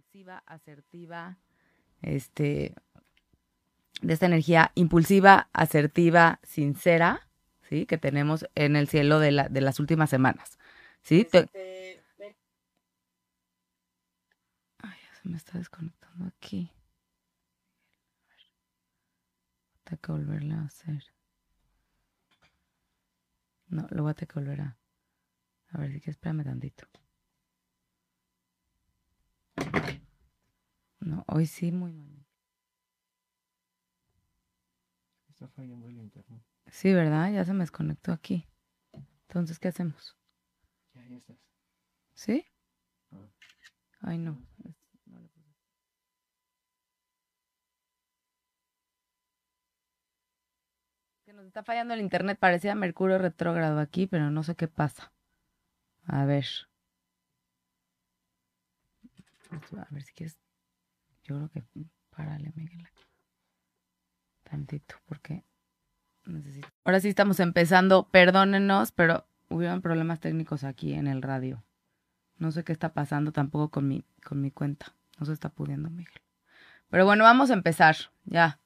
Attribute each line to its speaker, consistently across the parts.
Speaker 1: impulsiva, asertiva, este, de esta energía impulsiva, asertiva, sincera, ¿sí? Que tenemos en el cielo de, la, de las últimas semanas, ¿sí? Este, Ay, ya se me está desconectando aquí. Tengo que volverlo a hacer. No, lo voy a tener que volver a... A ver, si que espérame tantito. No, hoy sí muy mal.
Speaker 2: Está fallando el internet.
Speaker 1: Sí, ¿verdad? Ya se me desconectó aquí. Entonces, ¿qué hacemos?
Speaker 2: Ya, ya estás.
Speaker 1: ¿Sí? Ay, no. Que nos está fallando el internet. Parecía Mercurio retrógrado aquí, pero no sé qué pasa. A ver. A ver si quieres. Yo creo que. Párale, Miguel. Tantito, porque necesito. Ahora sí estamos empezando. Perdónenos, pero hubieron problemas técnicos aquí en el radio. No sé qué está pasando tampoco con mi, con mi cuenta. No se está pudiendo, Miguel. Pero bueno, vamos a empezar. Ya.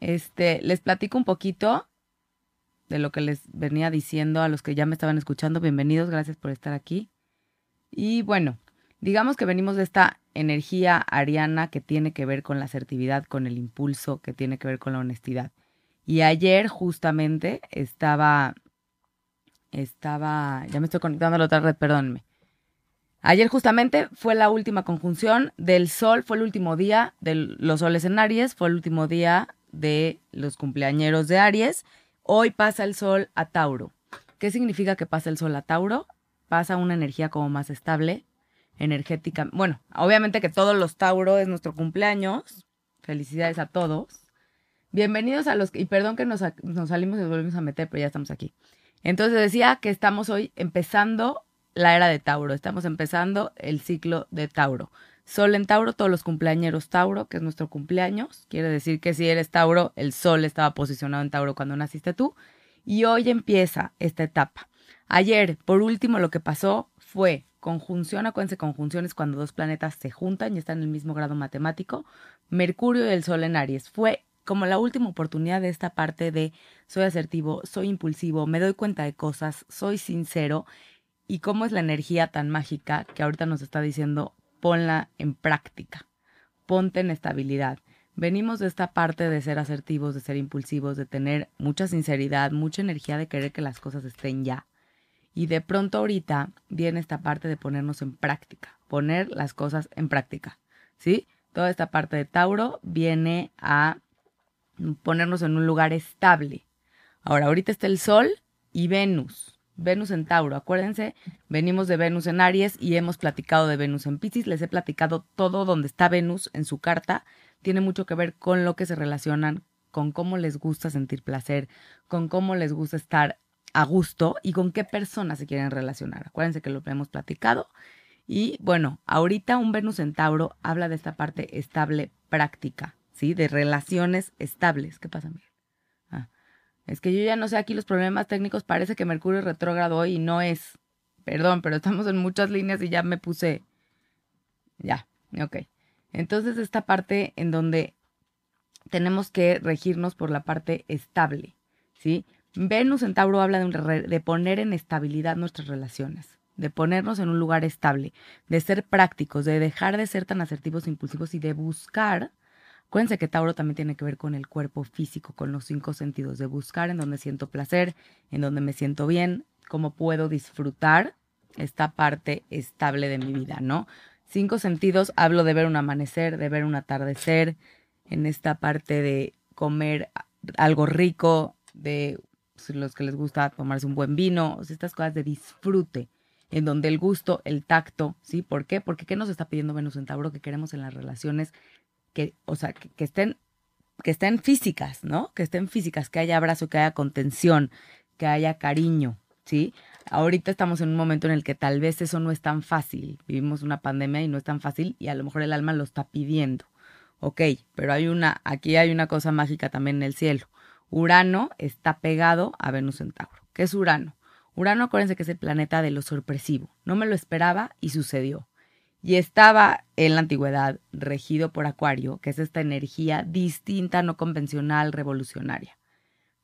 Speaker 1: Este, les platico un poquito de lo que les venía diciendo a los que ya me estaban escuchando. Bienvenidos, gracias por estar aquí. Y bueno, digamos que venimos de esta energía ariana que tiene que ver con la asertividad, con el impulso, que tiene que ver con la honestidad. Y ayer justamente estaba, estaba, ya me estoy conectando a la otra red, perdónenme. Ayer justamente fue la última conjunción del sol, fue el último día de los soles en Aries, fue el último día de los cumpleañeros de Aries. Hoy pasa el sol a Tauro. ¿Qué significa que pasa el sol a Tauro? Pasa una energía como más estable, energética. Bueno, obviamente que todos los Tauro es nuestro cumpleaños. Felicidades a todos. Bienvenidos a los... Y perdón que nos, nos salimos y nos volvimos a meter, pero ya estamos aquí. Entonces decía que estamos hoy empezando la era de Tauro. Estamos empezando el ciclo de Tauro. Sol en Tauro, todos los cumpleañeros Tauro, que es nuestro cumpleaños. Quiere decir que si eres Tauro, el Sol estaba posicionado en Tauro cuando naciste tú. Y hoy empieza esta etapa. Ayer, por último, lo que pasó fue conjunción, acuérdense, conjunción es cuando dos planetas se juntan y están en el mismo grado matemático. Mercurio y el Sol en Aries. Fue como la última oportunidad de esta parte de soy asertivo, soy impulsivo, me doy cuenta de cosas, soy sincero y cómo es la energía tan mágica que ahorita nos está diciendo ponla en práctica, ponte en estabilidad. Venimos de esta parte de ser asertivos, de ser impulsivos, de tener mucha sinceridad, mucha energía de querer que las cosas estén ya. Y de pronto ahorita viene esta parte de ponernos en práctica, poner las cosas en práctica, ¿sí? Toda esta parte de Tauro viene a ponernos en un lugar estable. Ahora, ahorita está el Sol y Venus. Venus en Tauro. Acuérdense, venimos de Venus en Aries y hemos platicado de Venus en Pisces. Les he platicado todo donde está Venus en su carta. Tiene mucho que ver con lo que se relacionan, con cómo les gusta sentir placer, con cómo les gusta estar a gusto y con qué personas se quieren relacionar. Acuérdense que lo hemos platicado. Y bueno, ahorita un Venus en Tauro habla de esta parte estable práctica, ¿sí? De relaciones estables. ¿Qué pasa, Miguel? Es que yo ya no sé aquí los problemas técnicos, parece que Mercurio retrógrado hoy y no es. Perdón, pero estamos en muchas líneas y ya me puse. Ya, ok. Entonces esta parte en donde tenemos que regirnos por la parte estable, ¿sí? Venus en Tauro habla de, de poner en estabilidad nuestras relaciones, de ponernos en un lugar estable, de ser prácticos, de dejar de ser tan asertivos e impulsivos y de buscar Acuérdense que Tauro también tiene que ver con el cuerpo físico, con los cinco sentidos, de buscar en donde siento placer, en donde me siento bien, cómo puedo disfrutar esta parte estable de mi vida, ¿no? Cinco sentidos, hablo de ver un amanecer, de ver un atardecer, en esta parte de comer algo rico, de los que les gusta tomarse un buen vino, o estas cosas de disfrute, en donde el gusto, el tacto, ¿sí? ¿Por qué? Porque ¿qué nos está pidiendo Venus en Tauro? Que queremos en las relaciones que, o sea, que, estén, que estén físicas, ¿no? Que estén físicas, que haya abrazo, que haya contención, que haya cariño, ¿sí? Ahorita estamos en un momento en el que tal vez eso no es tan fácil. Vivimos una pandemia y no es tan fácil y a lo mejor el alma lo está pidiendo. Ok, pero hay una, aquí hay una cosa mágica también en el cielo. Urano está pegado a Venus en Tauro. ¿Qué es Urano? Urano, acuérdense que es el planeta de lo sorpresivo. No me lo esperaba y sucedió. y estaba en la antigüedad regido por Acuario, que es esta energía distinta, no convencional, revolucionaria.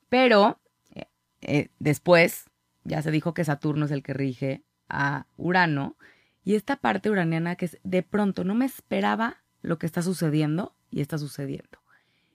Speaker 1: Pero eh, eh, después ya se dijo que Saturno es el que rige a Urano y esta parte uraniana que es de pronto no me esperaba lo que está sucediendo y está sucediendo.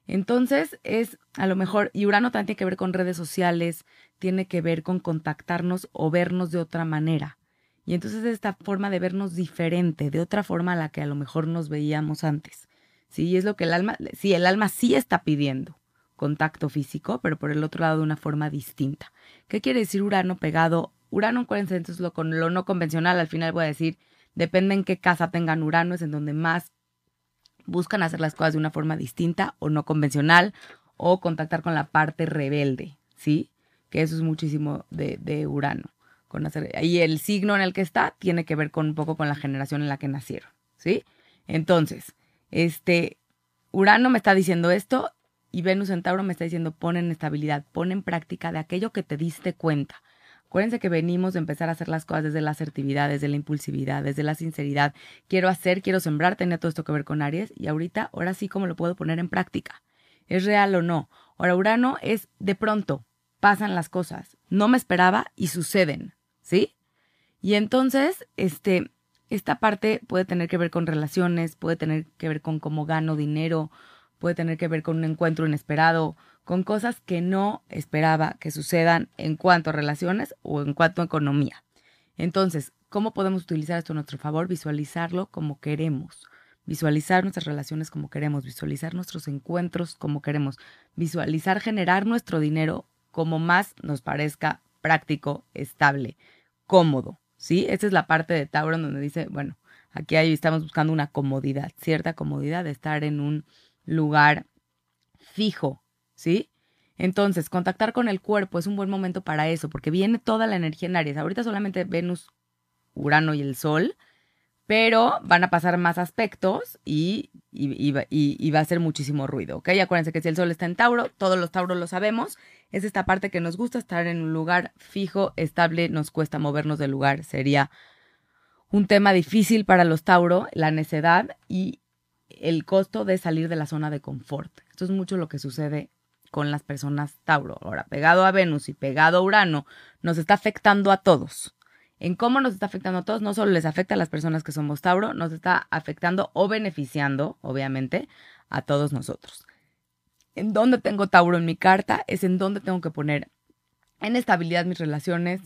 Speaker 1: Entonces es a lo mejor, y Urano también tiene que ver con redes sociales, tiene que ver con contactarnos o vernos de otra manera. Y entonces esta forma de vernos diferente, de otra forma a la que a lo mejor nos veíamos antes. Sí, es lo que el alma, sí, el alma sí está pidiendo contacto físico, pero por el otro lado de una forma distinta. ¿Qué quiere decir Urano pegado? Urano, acuérdense, entonces lo, con lo no convencional, al final voy a decir, depende en qué casa tengan Urano, es en donde más buscan hacer las cosas de una forma distinta o no convencional o contactar con la parte rebelde, ¿sí? Que eso es muchísimo de, de Urano. Con hacer, y el signo en el que está tiene que ver con un poco con la generación en la que nacieron, ¿sí? Entonces, este, Urano me está diciendo esto y Venus en Tauro me está diciendo pon en estabilidad, pon en práctica de aquello que te diste cuenta. Acuérdense que venimos de empezar a hacer las cosas desde la asertividad, desde la impulsividad, desde la sinceridad. Quiero hacer, quiero sembrar, tenía todo esto que ver con Aries y ahorita, ahora sí, ¿cómo lo puedo poner en práctica? ¿Es real o no? Ahora, Urano es de pronto, pasan las cosas. No me esperaba y suceden, ¿sí? Y entonces, este, esta parte puede tener que ver con relaciones, puede tener que ver con cómo gano dinero, puede tener que ver con un encuentro inesperado, con cosas que no esperaba que sucedan en cuanto a relaciones o en cuanto a economía. Entonces, ¿cómo podemos utilizar esto a nuestro favor? Visualizarlo como queremos. Visualizar nuestras relaciones como queremos, visualizar nuestros encuentros como queremos, visualizar generar nuestro dinero como más nos parezca práctico, estable, cómodo. ¿Sí? Esa es la parte de Tauro donde dice, bueno, aquí estamos buscando una comodidad, cierta comodidad de estar en un lugar fijo, ¿sí? Entonces, contactar con el cuerpo es un buen momento para eso, porque viene toda la energía en Aries. Ahorita solamente Venus, Urano y el Sol, pero van a pasar más aspectos y, y, va a ser muchísimo ruido, ¿ok? Acuérdense que si el Sol está en Tauro, todos los Tauros lo sabemos, es esta parte que nos gusta estar en un lugar fijo, estable, nos cuesta movernos del lugar, sería un tema difícil para los Tauro, la necedad y el costo de salir de la zona de confort. Esto es mucho lo que sucede con las personas Tauro. Ahora, pegado a Venus y pegado a Urano, nos está afectando a todos. En cómo nos está afectando a todos, no solo les afecta a las personas que somos Tauro, nos está afectando o beneficiando, obviamente, a todos nosotros. En dónde tengo Tauro en mi carta es en dónde tengo que poner en estabilidad mis relaciones,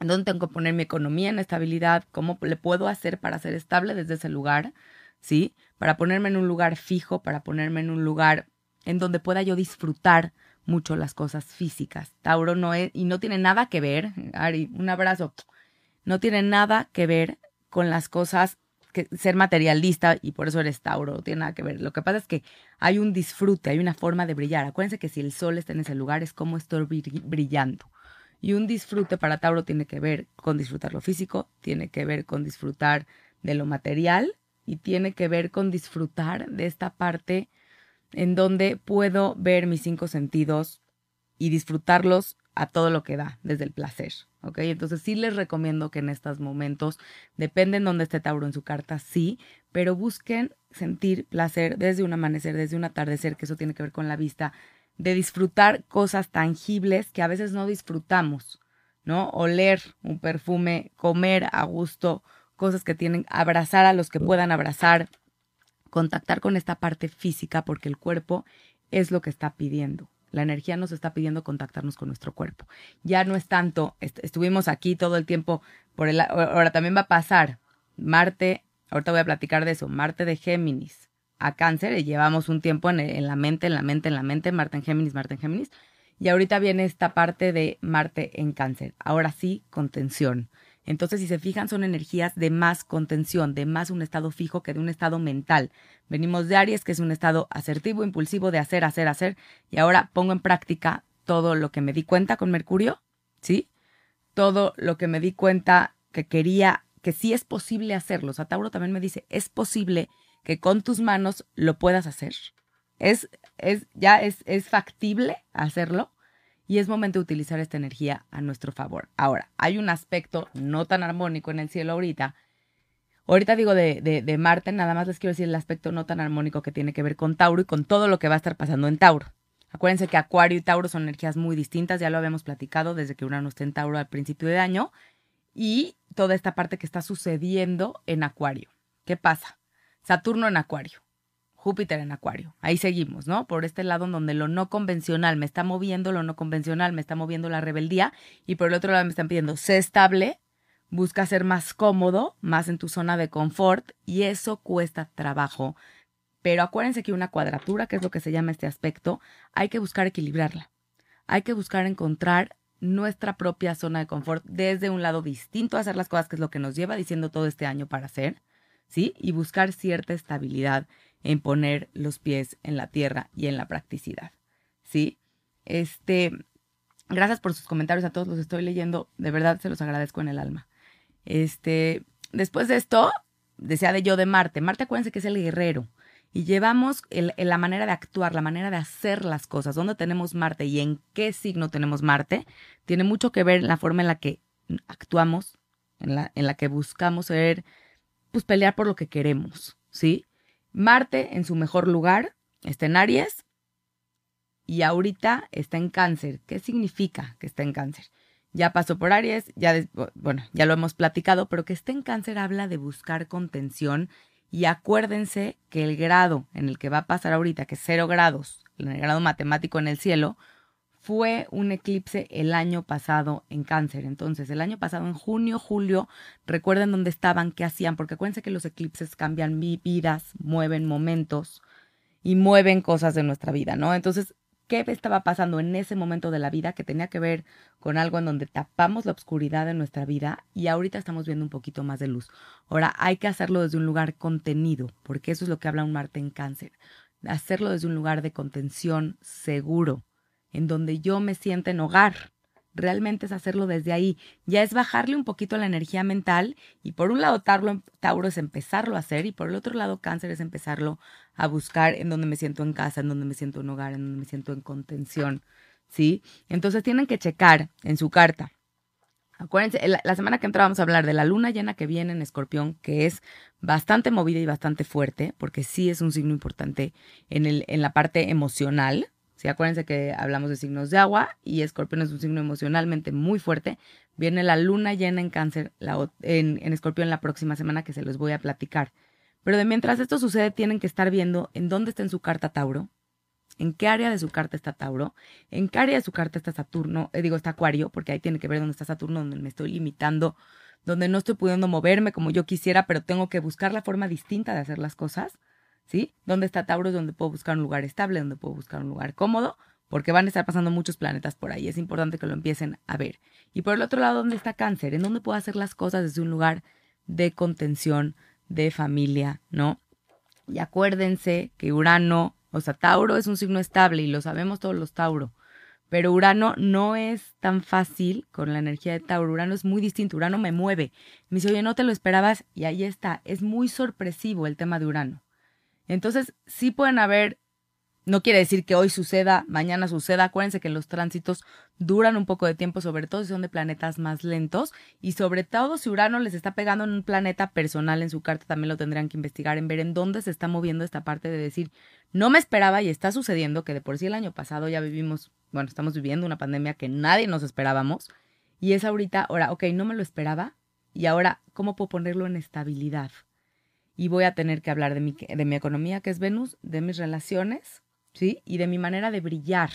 Speaker 1: en dónde tengo que poner mi economía en estabilidad, cómo le puedo hacer para ser estable desde ese lugar, ¿sí? Para ponerme en un lugar fijo, para ponerme en un lugar en donde pueda yo disfrutar mucho las cosas físicas. Tauro no es, y no tiene nada que ver, Ari, un abrazo, no tiene nada que ver con las cosas que ser materialista y por eso eres Tauro, no tiene nada que ver. Lo que pasa es que hay un disfrute, hay una forma de brillar. Acuérdense que si el sol está en ese lugar es como estoy brillando. Y un disfrute para Tauro tiene que ver con disfrutar lo físico, tiene que ver con disfrutar de lo material y tiene que ver con disfrutar de esta parte en donde puedo ver mis cinco sentidos y disfrutarlos a todo lo que da, desde el placer. ¿Ok? Entonces sí les recomiendo que en estos momentos, depende en dónde esté Tauro en su carta, sí, pero busquen sentir placer desde un amanecer, desde un atardecer, que eso tiene que ver con la vista, de disfrutar cosas tangibles que a veces no disfrutamos, ¿no? Oler un perfume, comer a gusto, cosas que tienen, abrazar a los que puedan abrazar, contactar con esta parte física porque el cuerpo es lo que está pidiendo. La energía nos está pidiendo contactarnos con nuestro cuerpo. Ya no es tanto, estuvimos aquí todo el tiempo, por el, ahora también va a pasar Marte, ahorita voy a platicar de eso, Marte de Géminis a Cáncer, y llevamos un tiempo en, en la mente, en la mente, en la mente, Marte en Géminis, Marte en Géminis, y ahorita viene esta parte de Marte en Cáncer. Ahora sí, contención. Entonces, si se fijan, son energías de más contención, de más un estado fijo que de un estado mental. Venimos de Aries, que es un estado asertivo, impulsivo, de hacer, hacer, hacer, y ahora pongo en práctica todo lo que me di cuenta con Mercurio, ¿sí? Todo lo que me di cuenta que quería, que sí es posible hacerlo. O sea, Tauro también me dice, es posible que con tus manos lo puedas hacer. Es, es, ya es, es factible hacerlo y es momento de utilizar esta energía a nuestro favor. Ahora, hay un aspecto no tan armónico en el cielo ahorita. Ahorita digo de, Marte, nada más les quiero decir el aspecto no tan armónico que tiene que ver con Tauro y con todo lo que va a estar pasando en Tauro. Acuérdense que Acuario y Tauro son energías muy distintas, ya lo habíamos platicado desde que Urano está en Tauro al principio de año, y toda esta parte que está sucediendo en Acuario. ¿Qué pasa? Saturno en Acuario, Júpiter en Acuario. Ahí seguimos, ¿no? Por este lado en donde lo no convencional me está moviendo, lo no convencional me está moviendo la rebeldía, y por el otro lado me están pidiendo, sé estable, busca ser más cómodo, más en tu zona de confort, y eso cuesta trabajo. Pero acuérdense que una cuadratura, que es lo que se llama este aspecto, hay que buscar equilibrarla. Hay que buscar encontrar nuestra propia zona de confort desde un lado distinto a hacer las cosas, que es lo que nos lleva diciendo todo este año para hacer, ¿sí? Y buscar cierta estabilidad en poner los pies en la tierra y en la practicidad, ¿sí? Este, gracias por sus comentarios, a todos los estoy leyendo, de verdad se los agradezco en el alma. Este, después de esto, decía de yo de Marte. Marte, acuérdense que es el guerrero. Y llevamos el, la manera de actuar, la manera de hacer las cosas, dónde tenemos Marte y en qué signo tenemos Marte, tiene mucho que ver la forma en la que actuamos, en la, en la que buscamos ser, pues pelear por lo que queremos, ¿sí? Marte en su mejor lugar está en Aries y ahorita está en Cáncer. ¿Qué significa que está en Cáncer? ya pasó por Aries, ya, bueno, ya lo hemos platicado, pero que esté en cáncer habla de buscar contención y acuérdense que el grado en el que va a pasar ahorita, que es cero grados, el grado matemático en el cielo, fue un eclipse el año pasado en cáncer. Entonces, el año pasado, en junio, julio, recuerden dónde estaban, qué hacían, porque acuérdense que los eclipses cambian vidas, mueven momentos y mueven cosas de nuestra vida, ¿no? Entonces, qué estaba pasando en ese momento de la vida que tenía que ver con algo en donde tapamos la oscuridad de nuestra vida y ahorita estamos viendo un poquito más de luz. Ahora hay que hacerlo desde un lugar contenido, porque eso es lo que habla un Marte en cáncer. Hacerlo desde un lugar de contención seguro, en donde yo me sienta en hogar, realmente es hacerlo desde ahí. Ya es bajarle un poquito la energía mental y por un lado Tauro, es empezarlo a hacer y por el otro lado Cáncer es empezarlo a buscar en donde me siento en casa, en donde me siento en hogar, en donde me siento en contención. ¿Sí? Entonces tienen que checar en su carta. Acuérdense, la, semana que entra vamos a hablar de la luna llena que viene en Escorpión, que es bastante movida y bastante fuerte, porque sí es un signo importante en, el, en la parte emocional, Sí, acuérdense que hablamos de signos de agua y Escorpión es un signo emocionalmente muy fuerte. Viene la luna llena en cáncer en, en Escorpión la próxima semana que se los voy a platicar. Pero de mientras esto sucede, tienen que estar viendo en dónde está en su carta Tauro, en qué área de su carta está Tauro, en qué área de su carta está Saturno, eh, digo, está Acuario, porque ahí tiene que ver dónde está Saturno, donde me estoy limitando, donde no estoy pudiendo moverme como yo quisiera, pero tengo que buscar la forma distinta de hacer las cosas. ¿Sí? ¿Dónde está Tauro? Donde puedo buscar un lugar estable, donde puedo buscar un lugar cómodo, porque van a estar pasando muchos planetas por ahí. Es importante que lo empiecen a ver. Y por el otro lado, ¿dónde está Cáncer? ¿En dónde puedo hacer las cosas desde un lugar de contención, de familia, ¿no? Y acuérdense que Urano, o sea, Tauro es un signo estable y lo sabemos todos los Tauro. Pero Urano no es tan fácil con la energía de Tauro. Urano es muy distinto. Urano me mueve. Me dice, oye, no te lo esperabas. Y ahí está. Es muy sorpresivo el tema de Urano. Entonces, sí pueden haber, no quiere decir que hoy suceda, mañana suceda. Acuérdense que los tránsitos duran un poco de tiempo, sobre todo si son de planetas más lentos. Y sobre todo si Urano les está pegando en un planeta personal en su carta, también lo tendrán que investigar en ver en dónde se está moviendo esta parte de decir, no me esperaba y está sucediendo, que de por sí el año pasado ya vivimos, bueno, estamos viviendo una pandemia que nadie nos esperábamos. Y es ahorita, ahora, ok, no me lo esperaba. Y ahora, ¿cómo puedo ponerlo en estabilidad? Y voy a tener que hablar de mi, de mi economía, que es Venus, de mis relaciones, ¿sí? Y de mi manera de brillar,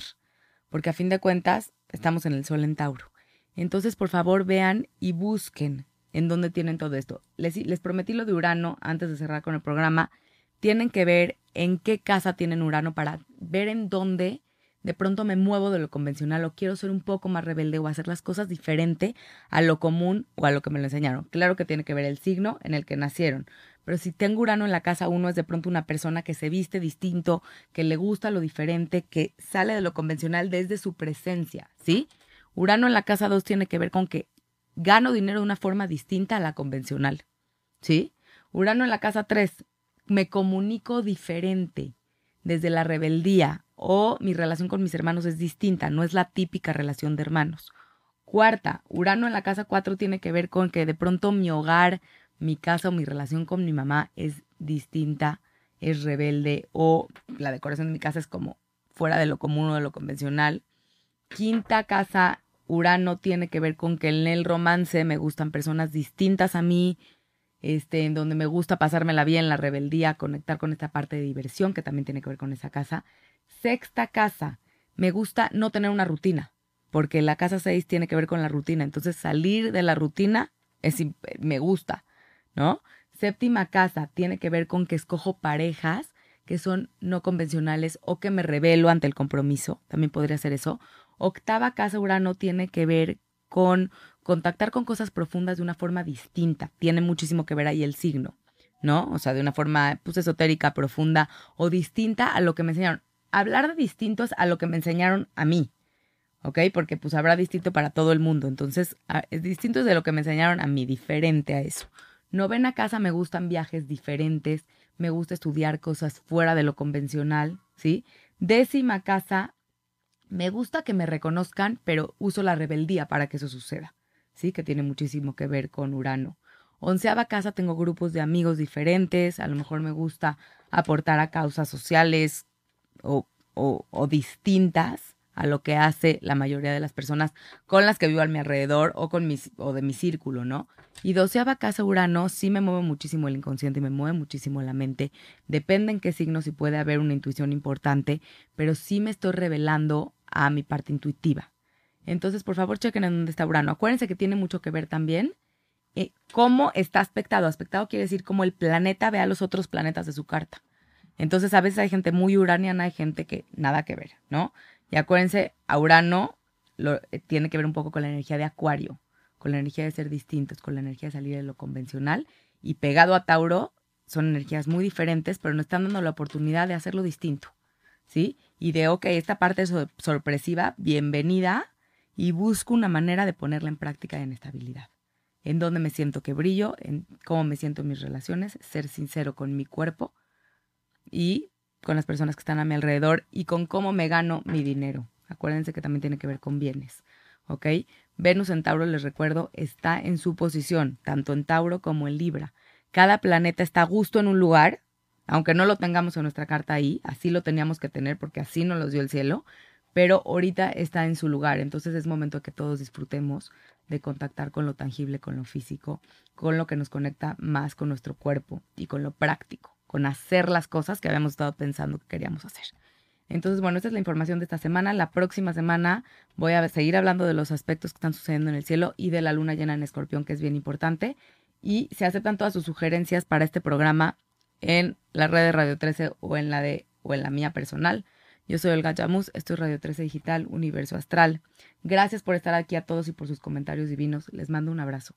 Speaker 1: porque a fin de cuentas estamos en el Sol en Tauro. Entonces, por favor, vean y busquen en dónde tienen todo esto. Les, les prometí lo de Urano antes de cerrar con el programa. Tienen que ver en qué casa tienen Urano para ver en dónde de pronto me muevo de lo convencional o quiero ser un poco más rebelde o hacer las cosas diferente a lo común o a lo que me lo enseñaron. Claro que tiene que ver el signo en el que nacieron, pero si tengo Urano en la casa uno es de pronto una persona que se viste distinto, que le gusta lo diferente, que sale de lo convencional desde su presencia, ¿sí? Urano en la casa dos tiene que ver con que gano dinero de una forma distinta a la convencional, ¿sí? Urano en la casa tres, me comunico diferente desde la rebeldía o mi relación con mis hermanos es distinta, no es la típica relación de hermanos. Cuarta, Urano en la casa cuatro tiene que ver con que de pronto mi hogar mi casa o mi relación con mi mamá es distinta, es rebelde o la decoración de mi casa es como fuera de lo común o de lo convencional. Quinta casa, Urano tiene que ver con que en el romance me gustan personas distintas a mí, este, en donde me gusta pasármela bien, la rebeldía, conectar con esta parte de diversión que también tiene que ver con esa casa. Sexta casa, me gusta no tener una rutina, porque la casa 6 tiene que ver con la rutina, entonces salir de la rutina es, me gusta, ¿no? Séptima casa tiene que ver con que escojo parejas que son no convencionales o que me revelo ante el compromiso, también podría ser eso. Octava casa Urano tiene que ver con contactar con cosas profundas de una forma distinta. Tiene muchísimo que ver ahí el signo, ¿no? O sea, de una forma pues, esotérica, profunda o distinta a lo que me enseñaron. Hablar de distintos a lo que me enseñaron a mí, ¿ok? Porque pues habrá distinto para todo el mundo. Entonces, es distinto de lo que me enseñaron a mí, diferente a eso. Novena casa me gustan viajes diferentes, me gusta estudiar cosas fuera de lo convencional, ¿sí? Décima casa, me gusta que me reconozcan, pero uso la rebeldía para que eso suceda, ¿sí? Que tiene muchísimo que ver con Urano. Onceava casa, tengo grupos de amigos diferentes, a lo mejor me gusta aportar a causas sociales o, o, distintas, a lo que hace la mayoría de las personas con las que vivo a mi alrededor o, con mis, o de mi círculo, ¿no? Y doceava casa Urano sí me mueve muchísimo el inconsciente, me mueve muchísimo la mente. Depende en qué signo si puede haber una intuición importante, pero sí me estoy revelando a mi parte intuitiva. Entonces, por favor, chequen en dónde está Urano. Acuérdense que tiene mucho que ver también eh, cómo está aspectado. Aspectado quiere decir cómo el planeta ve a los otros planetas de su carta. Entonces, a veces hay gente muy uraniana, hay gente que nada que ver, ¿no? Y acuérdense, a Urano eh, tiene que ver un poco con la energía de Acuario, con la energía de ser distintos, con la energía de salir de lo convencional. Y pegado a Tauro, son energías muy diferentes, pero nos están dando la oportunidad de hacerlo distinto, ¿sí? Y de, ok, esta parte es sorpresiva, bienvenida, y busco una manera de ponerla en práctica en estabilidad. En dónde me siento que brillo, en cómo me siento en mis relaciones, ser sincero con mi cuerpo y con las personas que están a mi alrededor y con cómo me gano mi dinero. Acuérdense que también tiene que ver con bienes. ¿Ok? Venus en Tauro, les recuerdo, está en su posición, tanto en Tauro como en Libra. Cada planeta está a gusto en un lugar, aunque no lo tengamos en nuestra carta ahí, así lo teníamos que tener porque así nos los dio el cielo, pero ahorita está en su lugar, entonces es momento que todos disfrutemos de contactar con lo tangible, con lo físico, con lo que nos conecta más con nuestro cuerpo y con lo práctico con hacer las cosas que habíamos estado pensando que queríamos hacer. Entonces, bueno, esta es la información de esta semana. La próxima semana voy a seguir hablando de los aspectos que están sucediendo en el cielo y de la luna llena en escorpión, que es bien importante. Y se aceptan todas sus sugerencias para este programa en la red de Radio 13 o en la de o en la mía personal. Yo soy Olga Yamus, esto es Radio 13 Digital, Universo Astral. Gracias por estar aquí a todos y por sus comentarios divinos. Les mando un abrazo.